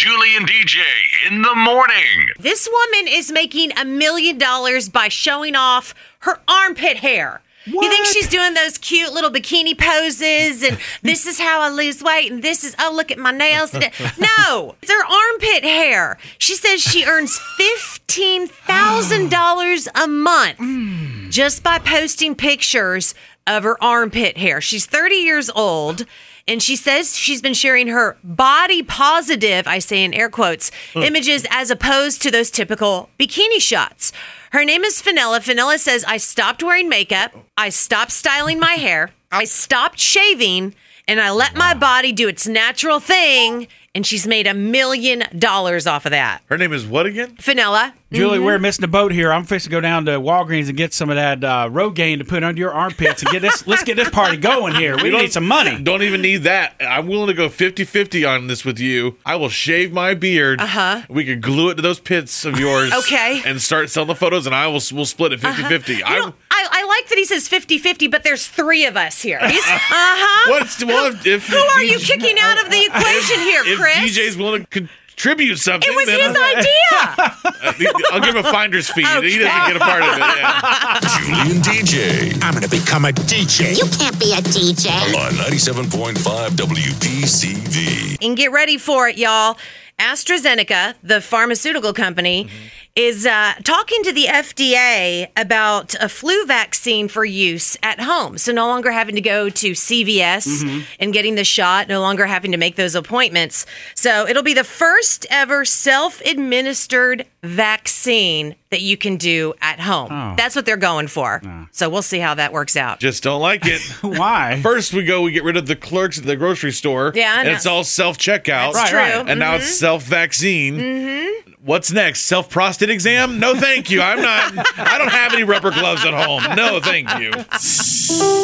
Julie and DJ in the morning. This woman is making a million dollars by showing off her armpit hair. You think she's doing those cute little bikini poses and this is how I lose weight and this is, oh, look at my nails. No, it's her armpit hair. She says she earns $15,000 a month hmm. just by posting pictures of her armpit hair. She's 30 years old. And she says she's been sharing her body positive, I say in air quotes, hmm. images as opposed to those typical bikini shots. Her name is Fenella. Fenella says, I stopped wearing makeup, I stopped styling my hair, I stopped shaving, and I let my body do its natural thing. And she's made a million dollars off of that. Her name is what again? Fenella. Julie, we're missing a boat here. I'm fixing to go down to Walgreens and get some of that uh, Rogaine to put under your armpits and get this. let's get this party going here. We don't- need some money. Don't even need that. I'm willing to go 50 50 on this with you. I will shave my beard. Uh huh. We could glue it to those pits of yours. Okay. And start selling the photos, and I will we'll split it 50 50. You know, I, I like that he says 50 50, but there's three of us here. He's, uh huh. What's well, if, if Who are you kicking out of the equation here, if Chris? DJ's willing to contribute something, it was then his idea. I'll give him a finder's fee. He doesn't get a part of it. Yeah. Julie and DJ I'm going to become a DJ. You can't be a DJ. on 97.5 WPCV. and get ready for it, y'all. AstraZeneca, the pharmaceutical company, mm-hmm. Is uh, talking to the FDA about a flu vaccine for use at home. So, no longer having to go to CVS and getting the shot, no longer having to make those appointments. So, it'll be the first ever self administered vaccine that you can do at home. That's what they're going for. So, we'll see how that works out. Just don't like it. Why? First, we go, we get rid of the clerks at the grocery store. Yeah, and it's all self checkout. That's Right, true. right. And now it's self vaccine. Mm-hmm. What's next? Self prostate exam? No, thank you. I'm not. I don't have any rubber gloves at home. No, thank you.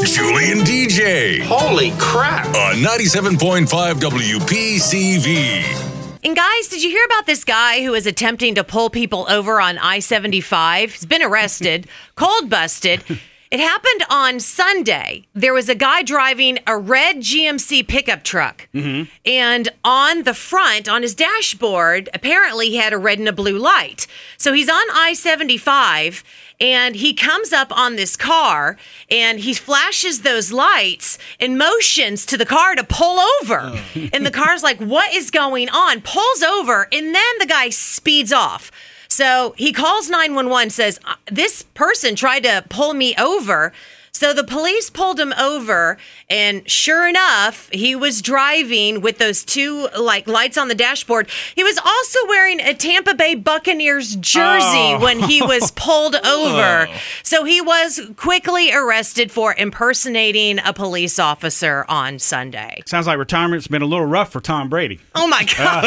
Julie and DJ Holy crap. on 97.5 WPCV. And guys, did you hear about this guy who is attempting to pull people over on I 75? He's been arrested, cold busted. It happened on Sunday. There was a guy driving a red GMC pickup truck. Mm-hmm. And on the front, on his dashboard, apparently he had a red and a blue light. So he's on I 75 and he comes up on this car and he flashes those lights and motions to the car to pull over. Oh. and the car's like, What is going on? Pulls over, and then the guy speeds off. So he calls 911, says, "Uh, This person tried to pull me over. So the police pulled him over, and sure enough, he was driving with those two like lights on the dashboard. He was also wearing a Tampa Bay Buccaneers jersey Oh. when he was pulled over. Oh. So he was quickly arrested for impersonating a police officer on Sunday. Sounds like retirement's been a little rough for Tom Brady. Oh my God.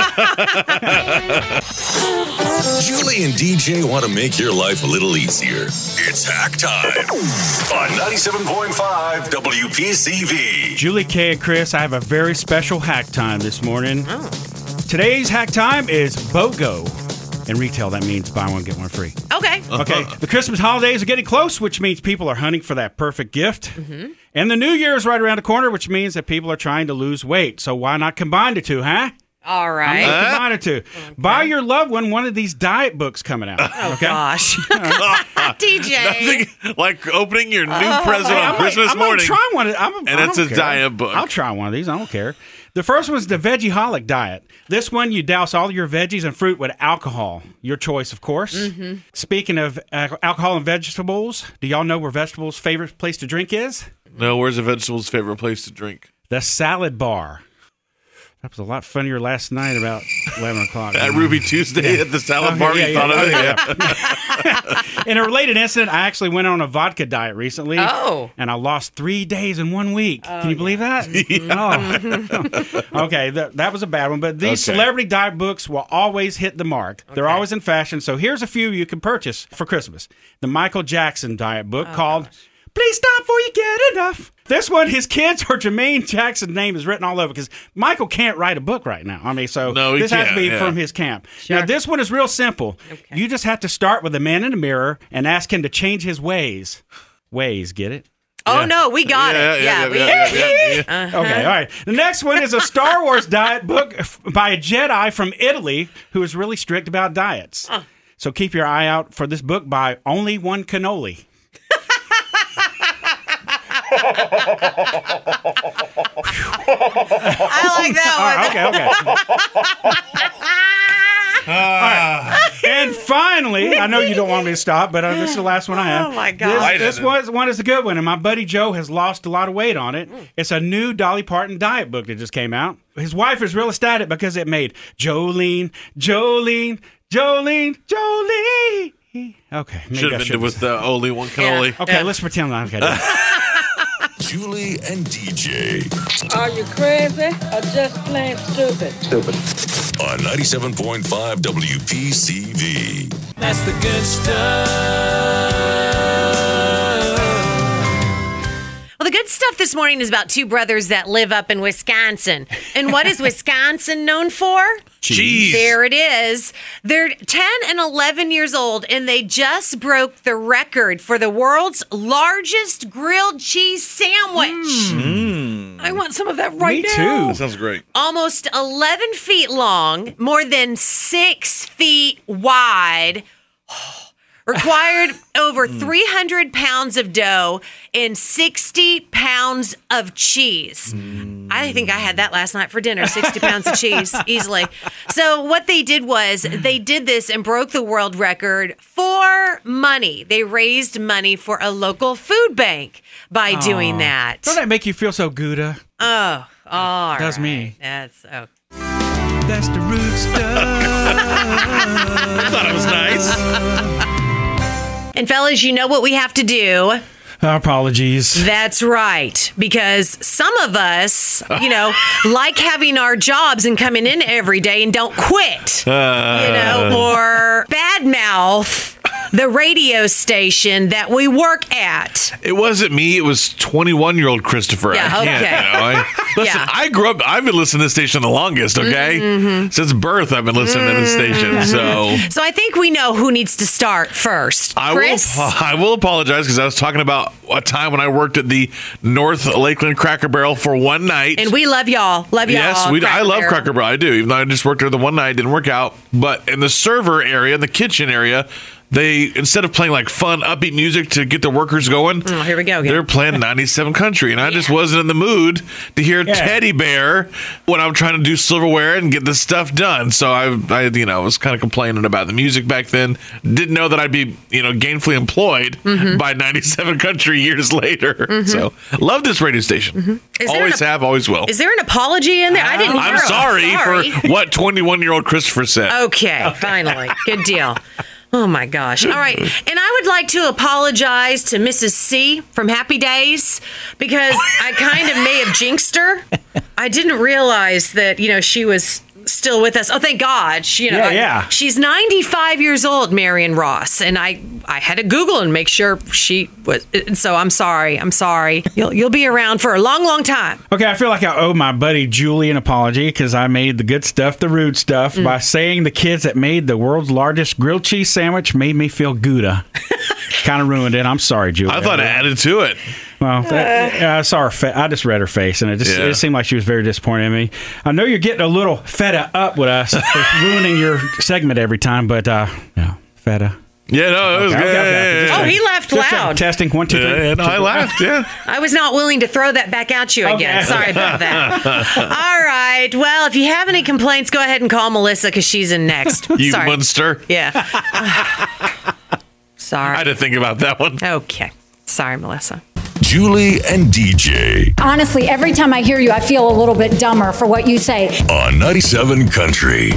Julie and DJ want to make your life a little easier. It's hack time on 97.5 WPCV. Julie K and Chris, I have a very special hack time this morning. Oh. Today's hack time is BOGO. In retail, that means buy one, get one free. Okay. Okay, uh-huh. the Christmas holidays are getting close, which means people are hunting for that perfect gift. Mm-hmm. And the New Year is right around the corner, which means that people are trying to lose weight. So why not combine the two, huh? All I'm right. gonna combine two. Buy your loved one one of these diet books coming out. Oh okay. gosh. DJ. Nothing like opening your new Oh. present Hey, I on might- Christmas I might morning. try one. of- I'm, and it's a diet book. I'll try one of these. I don't care. The first one's the Veggieholic diet. This one, you douse all your veggies and fruit with alcohol. Your choice, of course. Mm-hmm. Speaking of uh, alcohol and vegetables, do y'all know where vegetables' favorite place to drink is? No, where's a vegetable's favorite place to drink? The salad bar. That was a lot funnier last night about 11 o'clock. At Ruby Tuesday at the salad Oh, bar, yeah, you yeah, thought of it? yeah. Yeah. In a related incident, I actually went on a vodka diet recently. Oh. And I lost three days in one week. Oh, can you believe that? Oh. okay, that, that was a bad one. But these Okay. celebrity diet books will always hit the mark. They're always in fashion. So here's a few you can purchase for Christmas the Michael Jackson diet book oh, called Please Stop Before You Get Enough. This one, his kids or Jermaine Jackson's name is written all over because Michael can't write a book right now. I mean, so No, he this has to be yeah. from his camp. Now, this one is real simple. You just have to start with a man in a mirror and ask him to change his ways. Ways, get it? Oh no, we got it. Yeah, we, yeah. Okay, uh-huh. all right. The next one is a Star Wars diet book by a Jedi from Italy who is really strict about diets. So keep your eye out for this book by Only One Cannoli. I like that one. Okay, okay. All right. And finally, I know you don't want me to stop, but uh, this is the last one I have. Oh, my God. This, this was, one is a good one, and my buddy Joe has lost a lot of weight on it. It's a new Dolly Parton diet book that just came out. His wife is real ecstatic because it made Jolene, Jolene, Jolene, Jolene. Okay, maybe Should have been shouldn't with the only one cannoli. Yeah. Okay, let's pretend I'm okay. Julie and DJ Are you crazy or just plain stupid? Stupid. On 97.5 WPCV. That's the good stuff. Stuff this morning is about two brothers that live up in Wisconsin. And what is Wisconsin known for? Cheese. There it is. They're 10 and 11 years old, and they just broke the record for the world's largest grilled cheese sandwich. Mm. Mm. I want some of that right Me now. too. That sounds great. Almost 11 feet long, more than six feet wide. Required over hmm. 300 pounds of dough and 60 pounds of cheese. Hmm. I think I had that last night for dinner 60 pounds of cheese easily. So, what they did was they did this and broke the world record for money. They raised money for a local food bank by doing that. Don't that make you feel so Gouda? Oh, all Does right. me. That's oh. That's the root stuff. I thought it was nice. And fellas, you know what we have to do. Apologies. That's right. Because some of us, you know, like having our jobs and coming in every day and don't quit, you know, uh. or badmouth the radio station that we work at. It wasn't me. It was 21 year old Christopher. Yeah, I can't, okay. you know, I, listen, Yeah. I grew up, I've been listening to this station the longest, okay? Mm-hmm. Since birth, I've been listening to this station. So So I think we know who needs to start first. I Chris? will, I will apologize because I was talking about a time when I worked at the North Lakeland Cracker Barrel for one night. and we love y'all. Love y'all. Yes, we. I love Barrel. Cracker Barrel. I do. Even though I just worked there the one night, didn't work out. But in the server area, in the kitchen area, they instead of playing like fun, upbeat music to get the workers going, Oh, here we go again. they're playing '97 country, and I just wasn't in the mood to hear Teddy Bear when I'm trying to do silverware and get this stuff done. So I, I you know, was kind of complaining about the music back then. Didn't know that I'd be, you know, gainfully employed Mm-hmm. by '97 country years later. So love this radio station. Mm-hmm. Always an- have, always will. Is there an apology in there? I didn't hear I'm sorry, sorry. for what 21 year old Christopher said. Okay, finally. Good deal. Oh my gosh. All right. And I would like to apologize to Mrs. C from Happy Days because I kind of may have jinxed her. I didn't realize that, you know, she was still with us. Oh, thank God. She, you know, Yeah, I- she's 95 years old, Marion Ross, and I I had to Google and make sure she was so I'm sorry. I'm sorry. You'll you'll be around for a long long time. Okay, I feel like I owe my buddy Julie an apology because I made the good stuff, the rude stuff, Mm. by saying the kids that made the world's largest grilled cheese sandwich made me feel Gouda. kind of ruined it. I'm sorry, Julie. I thought it added to it. Well, that, I saw her. Fa- I just read her face, and it just Yeah. it seemed like she was very disappointed in me. I know you're getting a little feta up with us for ruining your segment every time, but uh, no, feta. Yeah, no, it was Okay, good. okay, okay. Yeah, Just Oh, he laughed Just loud. Testing one, two, yeah, yeah, no, I laughed. Yeah. I was not willing to throw that back at you again. Okay. Sorry about that. All right. Well, if you have any complaints, go ahead and call Melissa because she's in next. You Sorry. monster. Yeah. I Sorry. had to think about that one. Okay. Sorry, Melissa. Julie and DJ Honestly, every time I hear you, I feel a little bit dumber for what you say. on 97 Country.